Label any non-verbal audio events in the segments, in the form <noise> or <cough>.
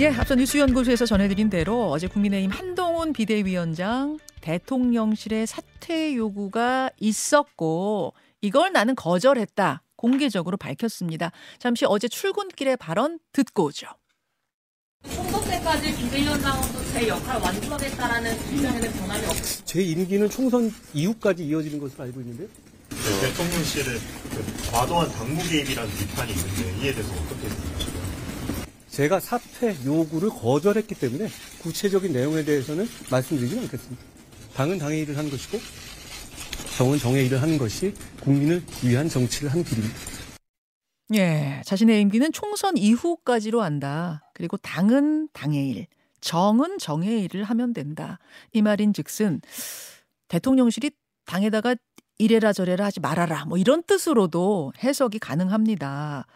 예, 앞서 뉴스연구소에서 전해드린 대로 어제 국민의힘 한동훈 비대위원장 대통령실의 사퇴 요구가 있었고 이걸 나는 거절했다 공개적으로 밝혔습니다. 잠시 어제 출근길의 발언 듣고 오죠. 총선 때까지 비대위원장으로서 제 역할 완수하겠다라는 입장에는 변함이 없습니다. 제 임기는 총선 이후까지 이어지는 것으로 알고 있는데요. 그 대통령실의 그 과도한 당무 개입이라는 비판이 있는데 이에 대해서 어떻게? 제가 사퇴 요구를 거절했기 때문에 구체적인 내용에 대해서는 말씀드리지 않겠습니다. 당은 당의 일을 하는 것이고 정은 정의 일을 하는 것이 국민을 위한 정치를 하는 길입니다. 예, 자신의 임기는 총선 이후까지로 한다. 그리고 당은 당의 일, 정은 정의 일을 하면 된다. 이 말인 즉슨 대통령실이 당에다가 이래라 저래라 하지 말아라. 뭐 이런 뜻으로도 해석이 가능합니다.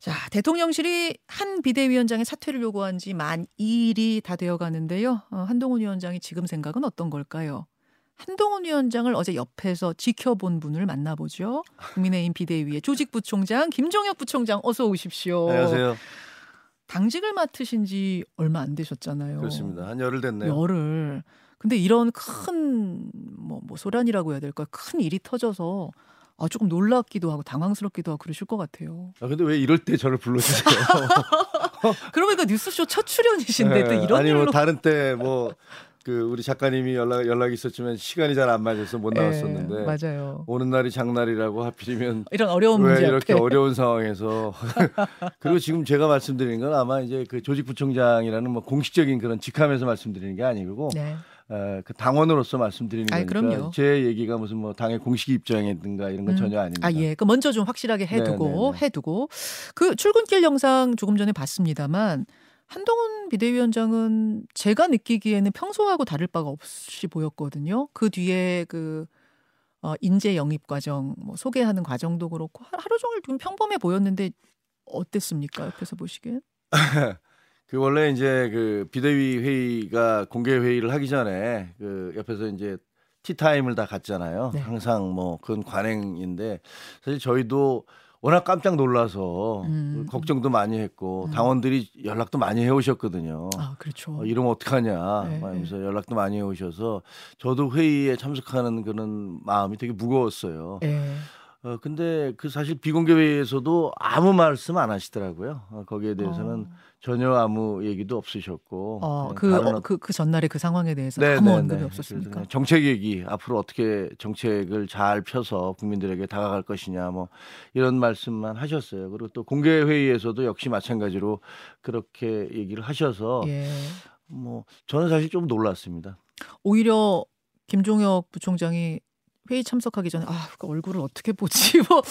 자, 대통령실이 한 비대위원장의 사퇴를 요구한 지 만 2일이 다 되어 가는데요. 어, 한동훈 위원장이 지금 생각은 어떤 걸까요? 한동훈 위원장을 어제 옆에서 지켜본 분을 만나보죠. 국민의힘 비대위의 조직부총장 김종혁 부총장 어서 오십시오. 안녕하세요. 당직을 맡으신 지 얼마 안 되셨잖아요. 그렇습니다. 한 열흘 됐네요. 열을. 근데 이런 큰 뭐 뭐 소란이라고 해야 될까요? 큰 일이 터져서 아 조금 놀랍기도 하고 당황스럽기도 하고 그러실 것 같아요. 아, 근데 왜 이럴 때 저를 불러주세요? <laughs> 그러니까 뉴스쇼 첫 출연이신데 또 네, 이런 아니 일로 뭐 다른 때뭐 그 우리 작가님이 연락 연락이 있었지만 시간이 잘 안 맞아서 못 예, 나왔었는데 맞아요. 오는 날이 장날이라고 하필이면 이런 어려운 왜 문제 이렇게 앞에. 어려운 상황에서 <laughs> 그리고 지금 제가 말씀드리는 건 아마 이제 그 조직부총장이라는 뭐 공식적인 그런 직함에서 말씀드리는 게 아니고 네. 어, 그 당원으로서 말씀드리는 아이, 거니까 그럼요. 제 얘기가 무슨 뭐 당의 공식 입장이든가 이런 건 음. 전혀 아닙니다. 아, 예. 그 먼저 좀 확실하게 해두고, 네, 네, 네. 해두고. 그 출근길 영상 조금 전에 봤습니다만, 한동훈 비대위원장은 제가 느끼기에는 평소하고 다를 바가 없이 보였거든요. 그 뒤에 그, 어, 인재 영입 과정, 뭐 소개하는 과정도 그렇고, 하- 하루 종일 좀 평범해 보였는데, 어땠습니까? 옆에서 보시기엔? <laughs> 그 원래 이제 그 비대위 회의가 공개 회의를 하기 전에 그 옆에서 이제 티타임을 다 갖잖아요. 네. 항상 뭐 그건 관행인데 사실 저희도 워낙 깜짝 놀라서 음. 걱정도 많이 했고 음. 당원들이 연락도 많이 해오셨거든요. 아, 그렇죠. 어, 이러면 어떡하냐 네, 하면서 연락도 많이 해오셔서 저도 회의에 참석하는 그런 마음이 되게 무거웠어요. 예. 어, 근데 그 사실 비공개 회의에서도 아무 말씀 안 하시더라고요. 어, 거기에 대해서는 전혀 아무 얘기도 없으셨고. 어, 그냥 그, 어, 그, 그 전날에 그 상황에 대해서 네, 아무 네, 언급이 네. 없었습니까? 정책 얘기 앞으로 어떻게 정책을 잘 펴서 국민들에게 다가갈 것이냐 뭐 이런 말씀만 하셨어요. 그리고 또 공개 회의에서도 역시 마찬가지로 그렇게 얘기를 하셔서 예. 뭐 저는 사실 좀 놀랐습니다. 오히려 김종혁 부총장이 회의 참석하기 전에 아, 그 얼굴을 어떻게 보지? <laughs> 뭐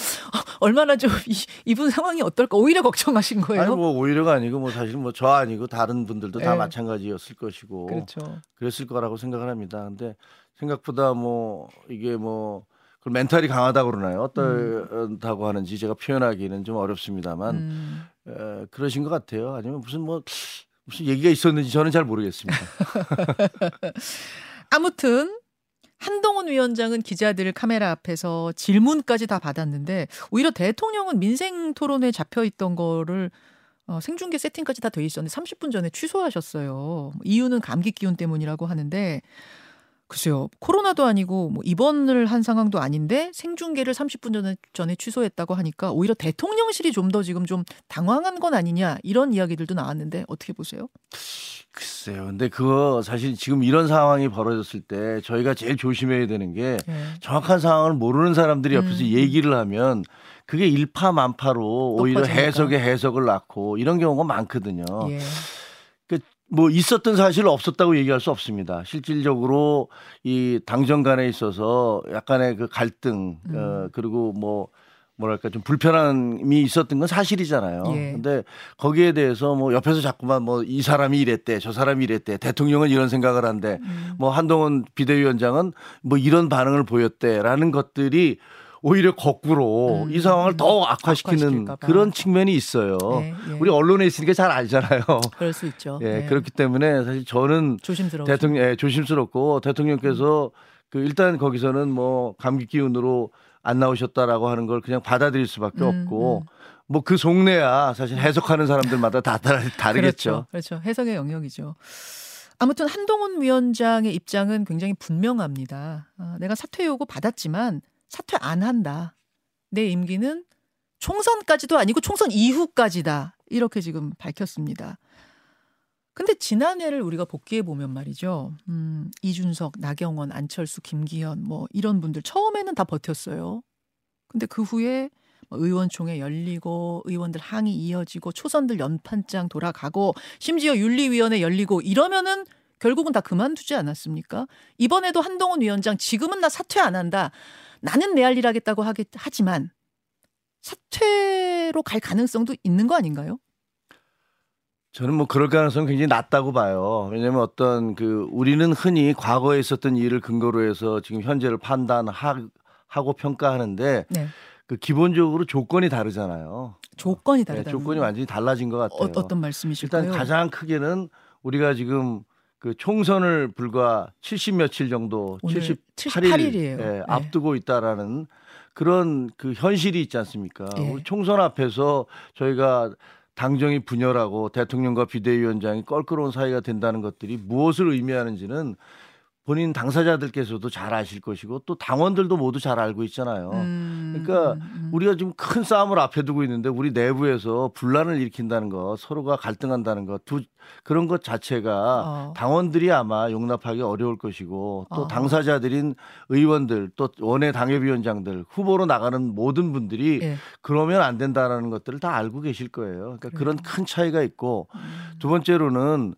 얼마나 좀 이, 이분 상황이 어떨까? 오히려 걱정하신 거예요. 아니 뭐 오히려가 아니고 뭐 사실 뭐 저 아니고 다른 분들도 다 네. 마찬가지였을 것이고 그렇죠. 그랬을 거라고 생각을 합니다. 근데 생각보다 뭐 이게 뭐 그걸 멘탈이 강하다고 그러나요? 어떻다고 하는지 제가 표현하기는 좀 어렵습니다만 음, 에, 그러신 것 같아요. 아니면 무슨 뭐 무슨 얘기가 있었는지 저는 잘 모르겠습니다. <laughs> 아무튼 한동훈 위원장은 기자들 카메라 앞에서 질문까지 다 받았는데 오히려 대통령은 민생 토론회 잡혀 있던 거를 어, 생중계 세팅까지 다 돼 있었는데 30분 전에 취소하셨어요. 이유는 감기 기운 때문이라고 하는데 글쎄요. 코로나도 아니고 뭐 입원을 한 상황도 아닌데 생중계를 30분 전에 전에 취소했다고 하니까 오히려 대통령실이 좀 더 지금 좀 당황한 건 아니냐 이런 이야기들도 나왔는데 어떻게 보세요? 글쎄요. 근데 그거 사실 지금 이런 상황이 벌어졌을 때 저희가 제일 조심해야 되는 게 예. 정확한 상황을 모르는 사람들이 옆에서 음. 얘기를 하면 그게 일파만파로 오히려. 해석에 해석을 낳고 이런 경우가 많거든요. 예. 뭐 있었던 사실 없었다고 얘기할 수 없습니다. 실질적으로 이 당정 간에 있어서 약간의 그 갈등 음. 어, 그리고 뭐 뭐랄까 좀 불편함이 있었던 건 사실이잖아요. 예. 근데 거기에 대해서 뭐 옆에서 자꾸만 뭐 이 사람이 이랬대, 저 사람이 이랬대, 대통령은 이런 생각을 한대, 음. 뭐 한동훈 비대위원장은 뭐 이런 반응을 보였대라는 것들이 오히려 거꾸로 음. 이 상황을 더 악화시키는. 그런 측면이 있어요. 예, 예. 우리 언론에 있으니까 잘 알잖아요. 그럴 수 있죠. 예, 네. 그렇기 때문에 사실 저는 조심스러워. 대통령 예, 조심스럽고 대통령께서 그 일단 거기서는 뭐 감기 기운으로 안 나오셨다라고 하는 걸 그냥 받아들일 수밖에 음, 없고 뭐그 속내야 사실 해석하는 사람들마다 다 다르, 다르겠죠. 그렇죠. 그렇죠. 해석의 영역이죠. 아무튼 한동훈 위원장의 입장은 굉장히 분명합니다. 아, 내가 사퇴 요구 받았지만 사퇴 안 한다. 내 임기는 총선까지도 아니고 총선 이후까지다. 이렇게 지금 밝혔습니다. 근데 지난해를 우리가 복귀해 보면 말이죠. 음, 이준석, 나경원, 안철수, 김기현 뭐 이런 분들 처음에는 다 버텼어요. 근데 그 후에 뭐 의원총회 열리고 의원들 항의 이어지고 초선들 연판장 돌아가고 심지어 윤리위원회 열리고 이러면은 결국은 다 그만두지 않았습니까? 이번에도 한동훈 위원장 지금은 나 사퇴 안 한다. 나는 내 할 일 하겠다고 하겠, 하지만 사퇴로 갈 가능성도 있는 거 아닌가요? 저는 뭐 그럴 가능성은 굉장히 낮다고 봐요. 왜냐하면 어떤 그 우리는 흔히 과거에 있었던 일을 근거로 해서 지금 현재를 판단하고 평가하는데 네. 그 기본적으로 조건이 다르잖아요. 조건이 네, 다르다. 조건이 완전히 달라진 것 같아요. 어, 떤 말씀이실까요? 일단 가장 크게는 우리가 지금 그 총선을 불과 70 며칠 정도, 오늘 78일 78일 이에요. 예, 네. 앞두고 있다라는 그런 그 현실이 있지 않습니까? 예. 우리 총선 앞에서 저희가 당정이 분열하고 대통령과 비대위원장이 껄끄러운 사이가 된다는 것들이 무엇을 의미하는지는 본인 당사자들께서도 잘 아실 것이고 또 당원들도 모두 잘 알고 있잖아요. 음, 그러니까 음, 음. 우리가 지금 큰 싸움을 앞에 두고 있는데 우리 내부에서 분란을 일으킨다는 것, 서로가 갈등한다는 것, 두 그런 것 자체가 어. 당원들이 아마 용납하기 어려울 것이고 또 어. 당사자들인 의원들 또 원외 당협위원장들 후보로 나가는 모든 분들이 예. 그러면 안 된다라는 것들을 다 알고 계실 거예요. 그러니까 그런 큰 차이가 있고 음. 두 번째로는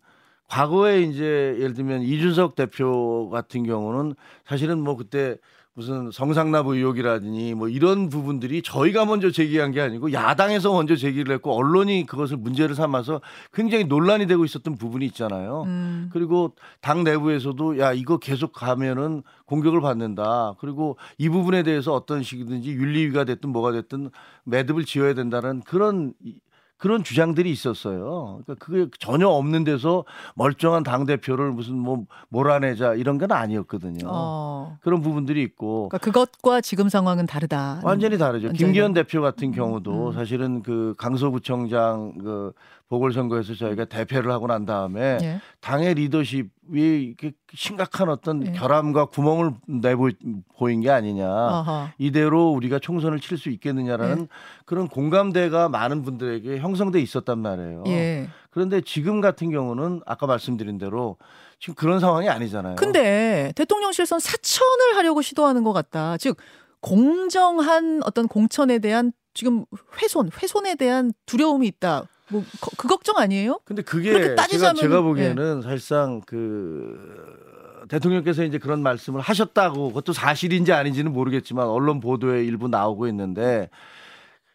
과거에 이제 예를 들면 이준석 대표 같은 경우는 사실은 뭐 그때 무슨 성상납 의혹이라든지 뭐 이런 부분들이 저희가 먼저 제기한 게 아니고 야당에서 먼저 제기를 했고 언론이 그것을 문제를 삼아서 굉장히 논란이 되고 있었던 부분이 있잖아요. 음. 그리고 당 내부에서도 야 이거 계속 가면은 공격을 받는다. 그리고 이 부분에 대해서 어떤 식이든지 윤리위가 됐든 뭐가 됐든 매듭을 지어야 된다는 그런 이- 그런 주장들이 있었어요. 그러니까 그게 전혀 없는 데서 멀쩡한 당 대표를 무슨 뭐 몰아내자 이런 건 아니었거든요. 어. 그런 부분들이 있고 그러니까 그것과 지금 상황은 다르다. 완전히 다르죠. 완전히 김기현 대표 같은 경우도 음. 사실은 그 강서구청장 그 보궐선거에서 저희가 대패를 하고 난 다음에 예. 당의 리더십이 이렇게 심각한 어떤 예. 결함과 구멍을 내보 보인 게 아니냐. 아하. 이대로 우리가 총선을 칠 수 있겠느냐라는 예. 그런 공감대가 많은 분들에게 형성돼 있었단 말이에요. 예. 그런데 지금 같은 경우는 아까 말씀드린 대로 지금 그런 상황이 아니잖아요. 근데 대통령실에서는 사천을 하려고 시도하는 것 같다. 즉 공정한 어떤 공천에 대한 지금 훼손, 훼손에 대한 두려움이 있다. 뭐 그 걱정 아니에요? 근데 그게 그렇게 제가, 따지자면은- 예. 제가 보기에는 사실상 그 대통령께서 이제 그런 말씀을 하셨다고 그것도 사실인지 아닌지는 모르겠지만 언론 보도에 일부 나오고 있는데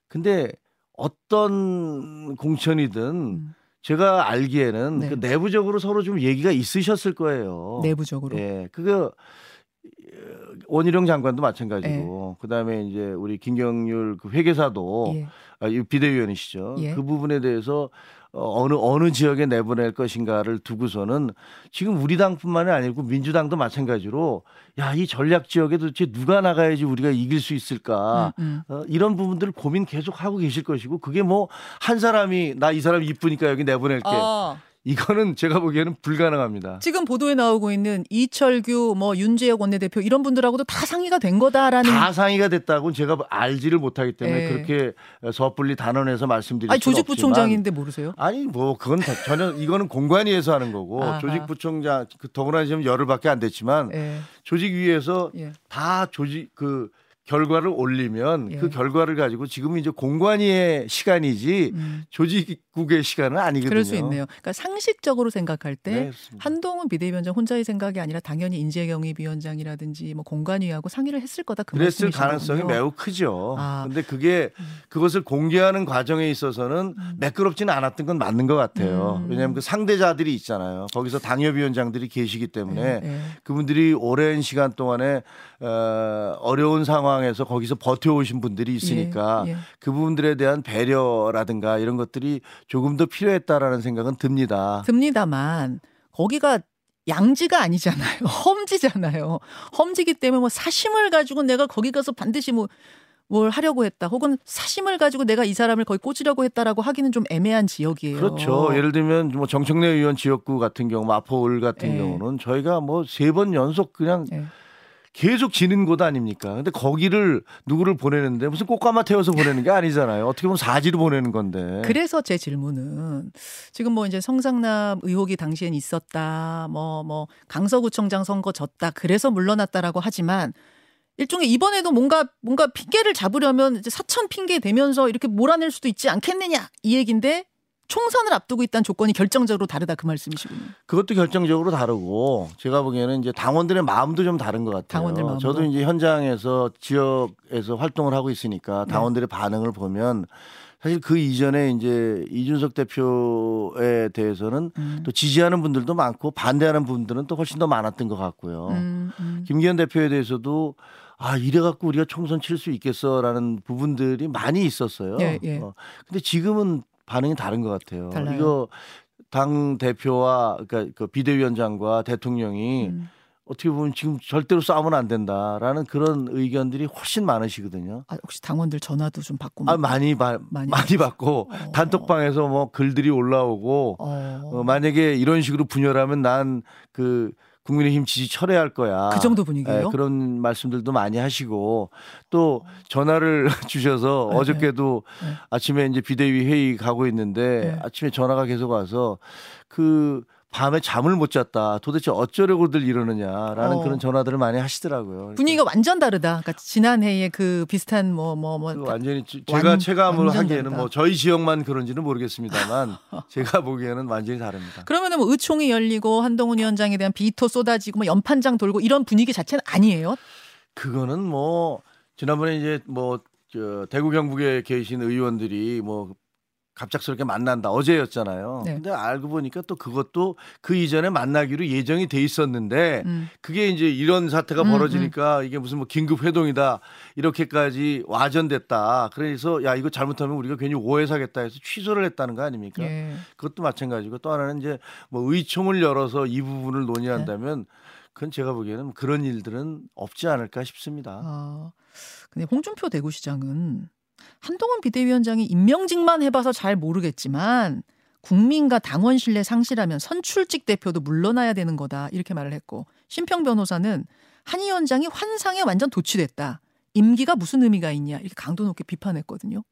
근데 어떤 공천이든 음, 제가 알기에는 네. 그 내부적으로 서로 좀 얘기가 있으셨을 거예요. 내부적으로. 예, 그거 원희룡 장관도 마찬가지고 그다음에 이제 우리 김경률 그 회계사도 예. 아, 이 비대위원이시죠. 예. 그 부분에 대해서 어, 어느 어느 지역에 내보낼 것인가를 두고서는 지금 우리 당뿐만이 아니고 민주당도 마찬가지로 야 이 전략 지역에 도대체 누가 나가야지 우리가 이길 수 있을까 음, 음. 어, 이런 부분들을 고민 계속 하고 계실 것이고 그게 뭐 한 사람이 나 이 사람 이쁘니까 여기 내보낼게 아, 이거는 제가 보기에는 불가능합니다. 지금 보도에 나오고 있는 이철규, 뭐 윤재혁 원내대표 이런 분들하고도 다 상의가 된 거다라는. 다 상의가 됐다고는 제가 알지를 못하기 때문에 예. 그렇게 섣불리 단언해서 말씀드릴 아니 수는 조직부총장인데 모르세요? 아니 뭐 그건 다- 전혀 이거는 공관위에서 하는 거고 아하. 조직부총장 그 더구나 지금 열흘밖에 안 됐지만 예. 조직위에서 예. 다 조직 그 결과를 올리면 예. 그 결과를 가지고 지금 이제 공관위의 시간이지 음. 조직국의 시간은 아니거든요. 그럴 수 있네요. 그러니까 상식적으로 생각할 때 네. 한동훈 비대위원장 혼자의 생각이 아니라 당연히 인재경위위원장이라든지 뭐 공관위하고 상의를 했을 거다 그 그랬을. 가능성이 매우 크죠. 아. 근데 그게 그것을 공개하는 과정에 있어서는 매끄럽지는 않았던 건 맞는 것 같아요. 음. 왜냐하면 그 상대자들이 있잖아요. 거기서 당협위원장들이 계시기 때문에 예, 예. 그분들이 오랜 시간 동안에 어, 어려운 상황에서 거기서 버텨오신 분들이 있으니까 예, 예. 그 부분들에 대한 배려라든가 이런 것들이 조금 더 필요했다라는 생각은 듭니다. 듭니다만 거기가 양지가 아니잖아요. <laughs> 험지잖아요. 험지기 때문에 뭐 사심을 가지고 내가 거기 가서 반드시 뭐뭘 하려고 했다. 혹은 사심을 가지고 내가 이 사람을 거의 꽂으려고 했다라고 하기는 좀 애매한 지역이에요. 그렇죠. 예를 들면 뭐 정청래 의원 지역구 같은 경우 마포을 같은 예. 경우는 저희가 뭐 세 번 연속 그냥 예. 계속 지는 곳 아닙니까? 근데 거기를 누구를 보내는데 무슨 꽃가마 태워서 보내는 게 아니잖아요. 어떻게 보면 사지로 보내는 건데. 그래서 제 질문은 지금 뭐 이제 성상납 의혹이 당시엔 있었다. 뭐뭐 강서구청장 선거 졌다. 그래서 물러났다라고 하지만 일종의 이번에도 뭔가 뭔가 핑계를 잡으려면 이제 사천 핑계 대면서 이렇게 몰아낼 수도 있지 않겠느냐 이 얘긴데 총선을 앞두고 있다는 조건이 결정적으로 다르다 그 말씀이시군요. 그것도 결정적으로 다르고 제가 보기에는 이제 당원들의 마음도 좀 다른 것 같아요. 당원들 마음도. 저도 이제 현장에서 지역에서 활동을 하고 있으니까 당원들의 반응을 보면 사실 그 이전에 이제 이준석 대표에 대해서는 음. 또 지지하는 분들도 많고 반대하는 분들은 또 훨씬 더 많았던 것 같고요. 음, 음. 김기현 대표에 대해서도 아 이래 갖고 우리가 총선 칠 수 있겠어라는 부분들이 많이 있었어요. 예, 예. 어, 근데 지금은 반응이 다른 것 같아요. 달라요. 이거 당 대표와 그러니까 그 비대위원장과 대통령이 음. 어떻게 보면 지금 절대로 싸우면 안 된다라는 그런 의견들이 훨씬 많으시거든요. 아, 혹시 당원들 전화도 좀 받고 아 많이 받 많이 많이 받고 어. 단톡방에서 뭐 글들이 올라오고 어. 어, 만약에 이런 식으로 분열하면 난그 국민의힘 지지 철회할 거야. 그 정도 분위기예요? 예, 그런 말씀들도 많이 하시고 또 전화를 <laughs> 주셔서 네, 어저께도 네. 아침에 이제 비대위 회의 가고 있는데 네. 아침에 전화가 계속 와서 그 밤에 잠을 못 잤다. 도대체 어쩌려고들 이러느냐라는 어. 그런 전화들을 많이 하시더라고요. 분위기가 완전 다르다. 그러니까 지난해에 그 비슷한 뭐 뭐 뭐. 그 완전히 지- 완- 제가 체감을 하기에는 다르다. 뭐 저희 지역만 그런지는 모르겠습니다만 <laughs> 제가 보기에는 완전히 다릅니다. 그러면은 뭐 의총이 열리고 한동훈 위원장에 대한 비토 쏟아지고 뭐 연판장 돌고 이런 분위기 자체는 아니에요. 그거는 뭐 지난번에 이제 뭐저 대구 경북에 계신 의원들이 뭐 갑작스럽게 만난다 어제였잖아요. 네. 근데 알고 보니까 또 그것도 그 이전에 만나기로 예정이 돼 있었는데 음. 그게 이제 이런 사태가 음, 벌어지니까 이게 무슨 뭐 긴급 회동이다 이렇게까지 와전됐다. 그래서 야 이거 잘못하면 우리가 괜히 오해 사겠다 해서 취소를 했다는 거 아닙니까? 예. 그것도 마찬가지고 또 하나는 이제 뭐 의총을 열어서 이 부분을 논의한다면 그건 제가 보기에는 그런 일들은 없지 않을까 싶습니다. 아, 근데 홍준표 대구시장은 한동훈 비대위원장이 임명직만 해봐서 잘 모르겠지만 국민과 당원 신뢰 상실하면 선출직 대표도 물러나야 되는 거다 이렇게 말을 했고 심평 변호사는 한 위원장이 환상에 완전 도취됐다. 임기가 무슨 의미가 있냐 이렇게 강도 높게 비판했거든요.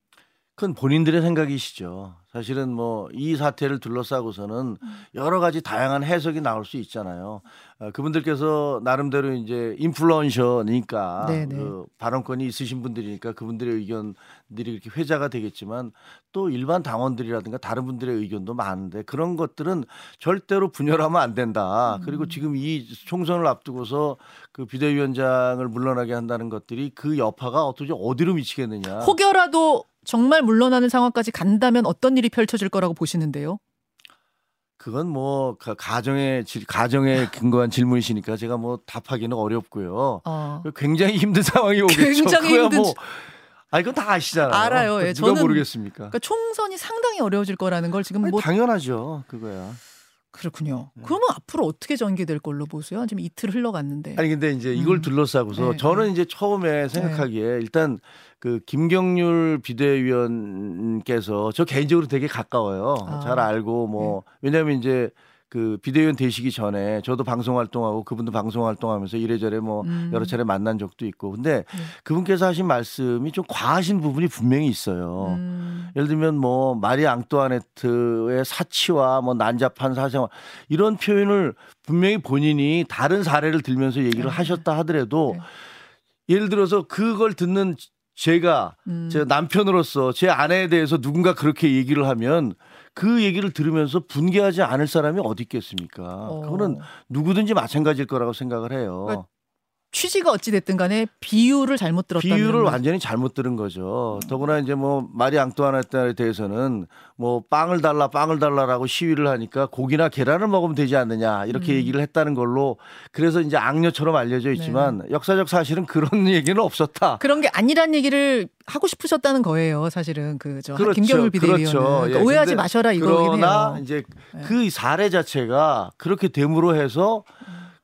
그건 본인들의 생각이시죠. 사실은 뭐 이 사태를 둘러싸고서는 여러 가지 다양한 해석이 나올 수 있잖아요. 어, 그분들께서 나름대로 이제 인플루언셔니까 네네. 그 발언권이 있으신 분들이니까 그분들의 의견들이 이렇게 회자가 되겠지만 또 일반 당원들이라든가 다른 분들의 의견도 많은데 그런 것들은 절대로 분열하면 안 된다. 그리고 지금 이 총선을 앞두고서 그 비대위원장을 물러나게 한다는 것들이 그 여파가 어떻게 어디로 미치겠느냐. 혹여라도 정말 물러나는 상황까지 간다면 어떤 일이 펼쳐질 거라고 보시는데요? 그건 뭐 가- 가정에 질- 가정에 근거한 질문이시니까 제가 뭐 답하기는 어렵고요. 어. 굉장히 힘든 상황이 오겠죠. 굉장히 그거야 힘든 뭐, 아 이건 다 아시잖아요. 알아요. 예, 누가 저는- 모르겠습니까? 그러니까 총선이 상당히 어려워질 거라는 걸 지금 아니, 뭐 당연하죠. 그거야. 그렇군요. 네. 그러면 앞으로 어떻게 전개될 걸로 보세요? 지금 이틀 흘러갔는데. 아니 근데 이제 이걸 음. 둘러싸고서 네, 저는 네. 이제 처음에 생각하기에 일단 그 김경률 비대위원께서 저 개인적으로 되게 가까워요. 아. 잘 알고 뭐 왜냐하면 이제 그 비대위원 되시기 전에 저도 방송 활동하고 그분도 방송 활동하면서 이래저래 뭐 음. 여러 차례 만난 적도 있고 근데 네. 그분께서 하신 말씀이 좀 과하신 부분이 분명히 있어요. 음. 예를 들면 뭐 마리 앙뚜아네트의 사치와 뭐 난잡한 사생활 이런 표현을 분명히 본인이 다른 사례를 들면서 얘기를 네. 하셨다 하더라도 네. 예를 들어서 그걸 듣는 제가 음. 제 남편으로서 제 아내에 대해서 누군가 그렇게 얘기를 하면 그 얘기를 들으면서 분개하지 않을 사람이 어디 있겠습니까? 어. 그거는 누구든지 마찬가지일 거라고 생각을 해요. 그러니까 취지가 어찌 됐든 간에 비유를 잘못 들었다면 비유를 완전히 잘못 들은 거죠. 더구나 이제 뭐 마리 앙뚜아네트에 대해서는 뭐 빵을 달라 빵을 달라라고 시위를 하니까 고기나 계란을 먹으면 되지 않느냐 이렇게 음. 얘기를 했다는 걸로 그래서 이제 악녀처럼 알려져 있지만 역사적 사실은 그런 <laughs> 얘기는 없었다. 그런 게 아니란 얘기를 하고 싶으셨다는 거예요. 사실은 그저 그렇죠. 김경률 비대위원은 그렇죠. 그러니까 예, 오해하지 마셔라 이거긴 그러나 해요. 이제 네. 그 사례 자체가 그렇게 됨으로 해서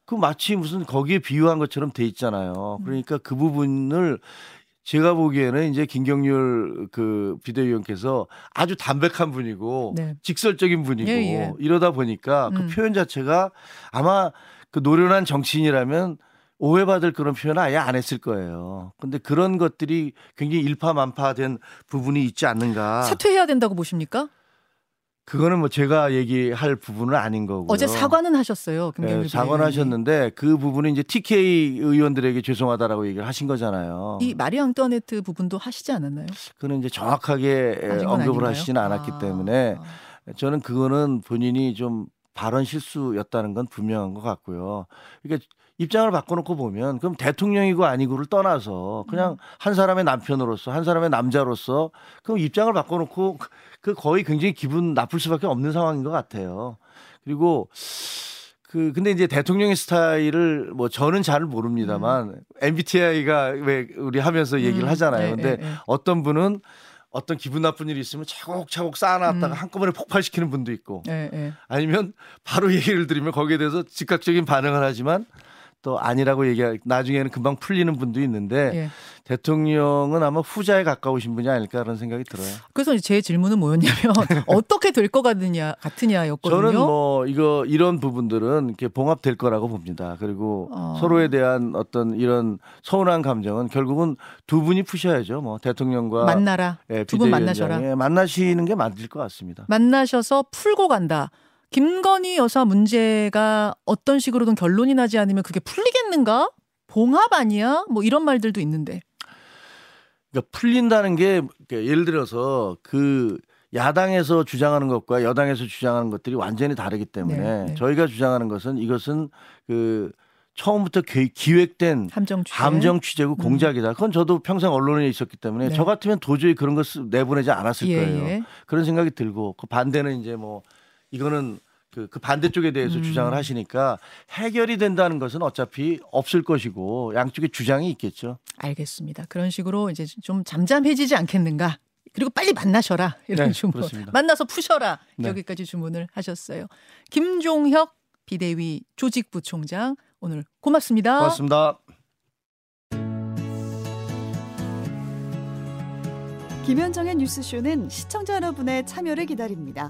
그 마치 무슨 거기에 비유한 것처럼 돼 있잖아요. 음. 그러니까 그 부분을 제가 보기에는 이제 김경률 그 비대위원께서 아주 담백한 분이고 네. 직설적인 분이고 예, 예. 이러다 보니까 그 음. 표현 자체가 아마 그 노련한 정치인이라면 오해받을 그런 표현을 아예 안 했을 거예요. 근데 그런 것들이 굉장히 일파만파된 부분이 있지 않는가. 사퇴해야 된다고 보십니까? 그거는 뭐 제가 얘기할 부분은 아닌 거고요. 어제 사과는 하셨어요. 네, 사과는. 하셨는데 그 부분은 이제 TK 의원들에게 죄송하다라고 얘기를 하신 거잖아요. 이 마리 앙뚜아네트 부분도 하시지 않았나요? 그는 이제 정확하게 언급을 아닌가요? 하시지는 않았기 아. 때문에 저는 그거는 본인이 좀 발언 실수였다는 건 분명한 것 같고요. 그러니까 입장을 바꿔놓고 보면 그럼 대통령이고 아니고를 떠나서 음. 그냥 한 사람의 남편으로서 한 사람의 남자로서 그럼 입장을 바꿔놓고 그- 그 거의 굉장히 기분 나쁠 수밖에 없는 상황인 것 같아요. 그리고 그 근데 이제 대통령의 스타일을 뭐 저는 잘 모릅니다만 MBTI가 왜 우리 하면서 얘기를 음, 하잖아요. 예, 근데 예, 예. 어떤 분은 어떤 기분 나쁜 일이 있으면 차곡차곡 쌓아놨다가 음. 한꺼번에 폭발시키는 분도 있고 예, 예. 아니면 바로 <laughs> 얘기를 드리면 거기에 대해서 즉각적인 반응을 하지만 또 아니라고 얘기 나중에는 금방 풀리는 분도 있는데 예. 대통령은 아마 후자에 가까우신 분이 아닐까 그런 생각이 들어요. 그래서 제 질문은 뭐였냐면 <laughs> <laughs> 어떻게 될 것 같느냐 같으냐였거든요. 저는 뭐 이거 이런 부분들은 이렇게 봉합될 거라고 봅니다. 그리고 어. 서로에 대한 어떤 이런 서운한 감정은 결국은 두 분이 푸셔야죠. 뭐 대통령과 만나라. 예, 두분 비대위원장이 만나셔라. 만나시는 게 맞을 것 같습니다. 만나셔서 풀고 간다. 김건희 여사 문제가 어떤 식으로든 결론이 나지 않으면 그게 풀리겠는가? 봉합 아니야? 뭐 이런 말들도 있는데. 그러니까 풀린다는 게 예를 들어서 그 야당에서 주장하는 것과 여당에서 주장하는 것들이 완전히 다르기 때문에 네, 네. 저희가 주장하는 것은 이것은 그 처음부터 기- 기획된 함정 취재. 함정 취재고 공작이다. 그건 저도 평생 언론에 있었기 때문에 음. 네. 저 같으면 도저히 그런 거 쓰- 내보내지 않았을 예, 거예요. 예. 그런 생각이 들고 그 반대는 이제 뭐 이거는 그, 그 반대쪽에 대해서 음. 주장을 하시니까 해결이 된다는 것은 어차피 없을 것이고 양쪽에 주장이 있겠죠. 알겠습니다. 그런 식으로 이제 좀 잠잠해지지 않겠는가? 그리고 빨리 만나셔라. 이런 네, 주문. 그렇습니다. 만나서 푸셔라. 네. 여기까지 주문을 하셨어요. 김종혁 비대위 조직부총장 오늘 고맙습니다. 고맙습니다. 김현정의 뉴스쇼는 시청자 여러분의 참여를 기다립니다.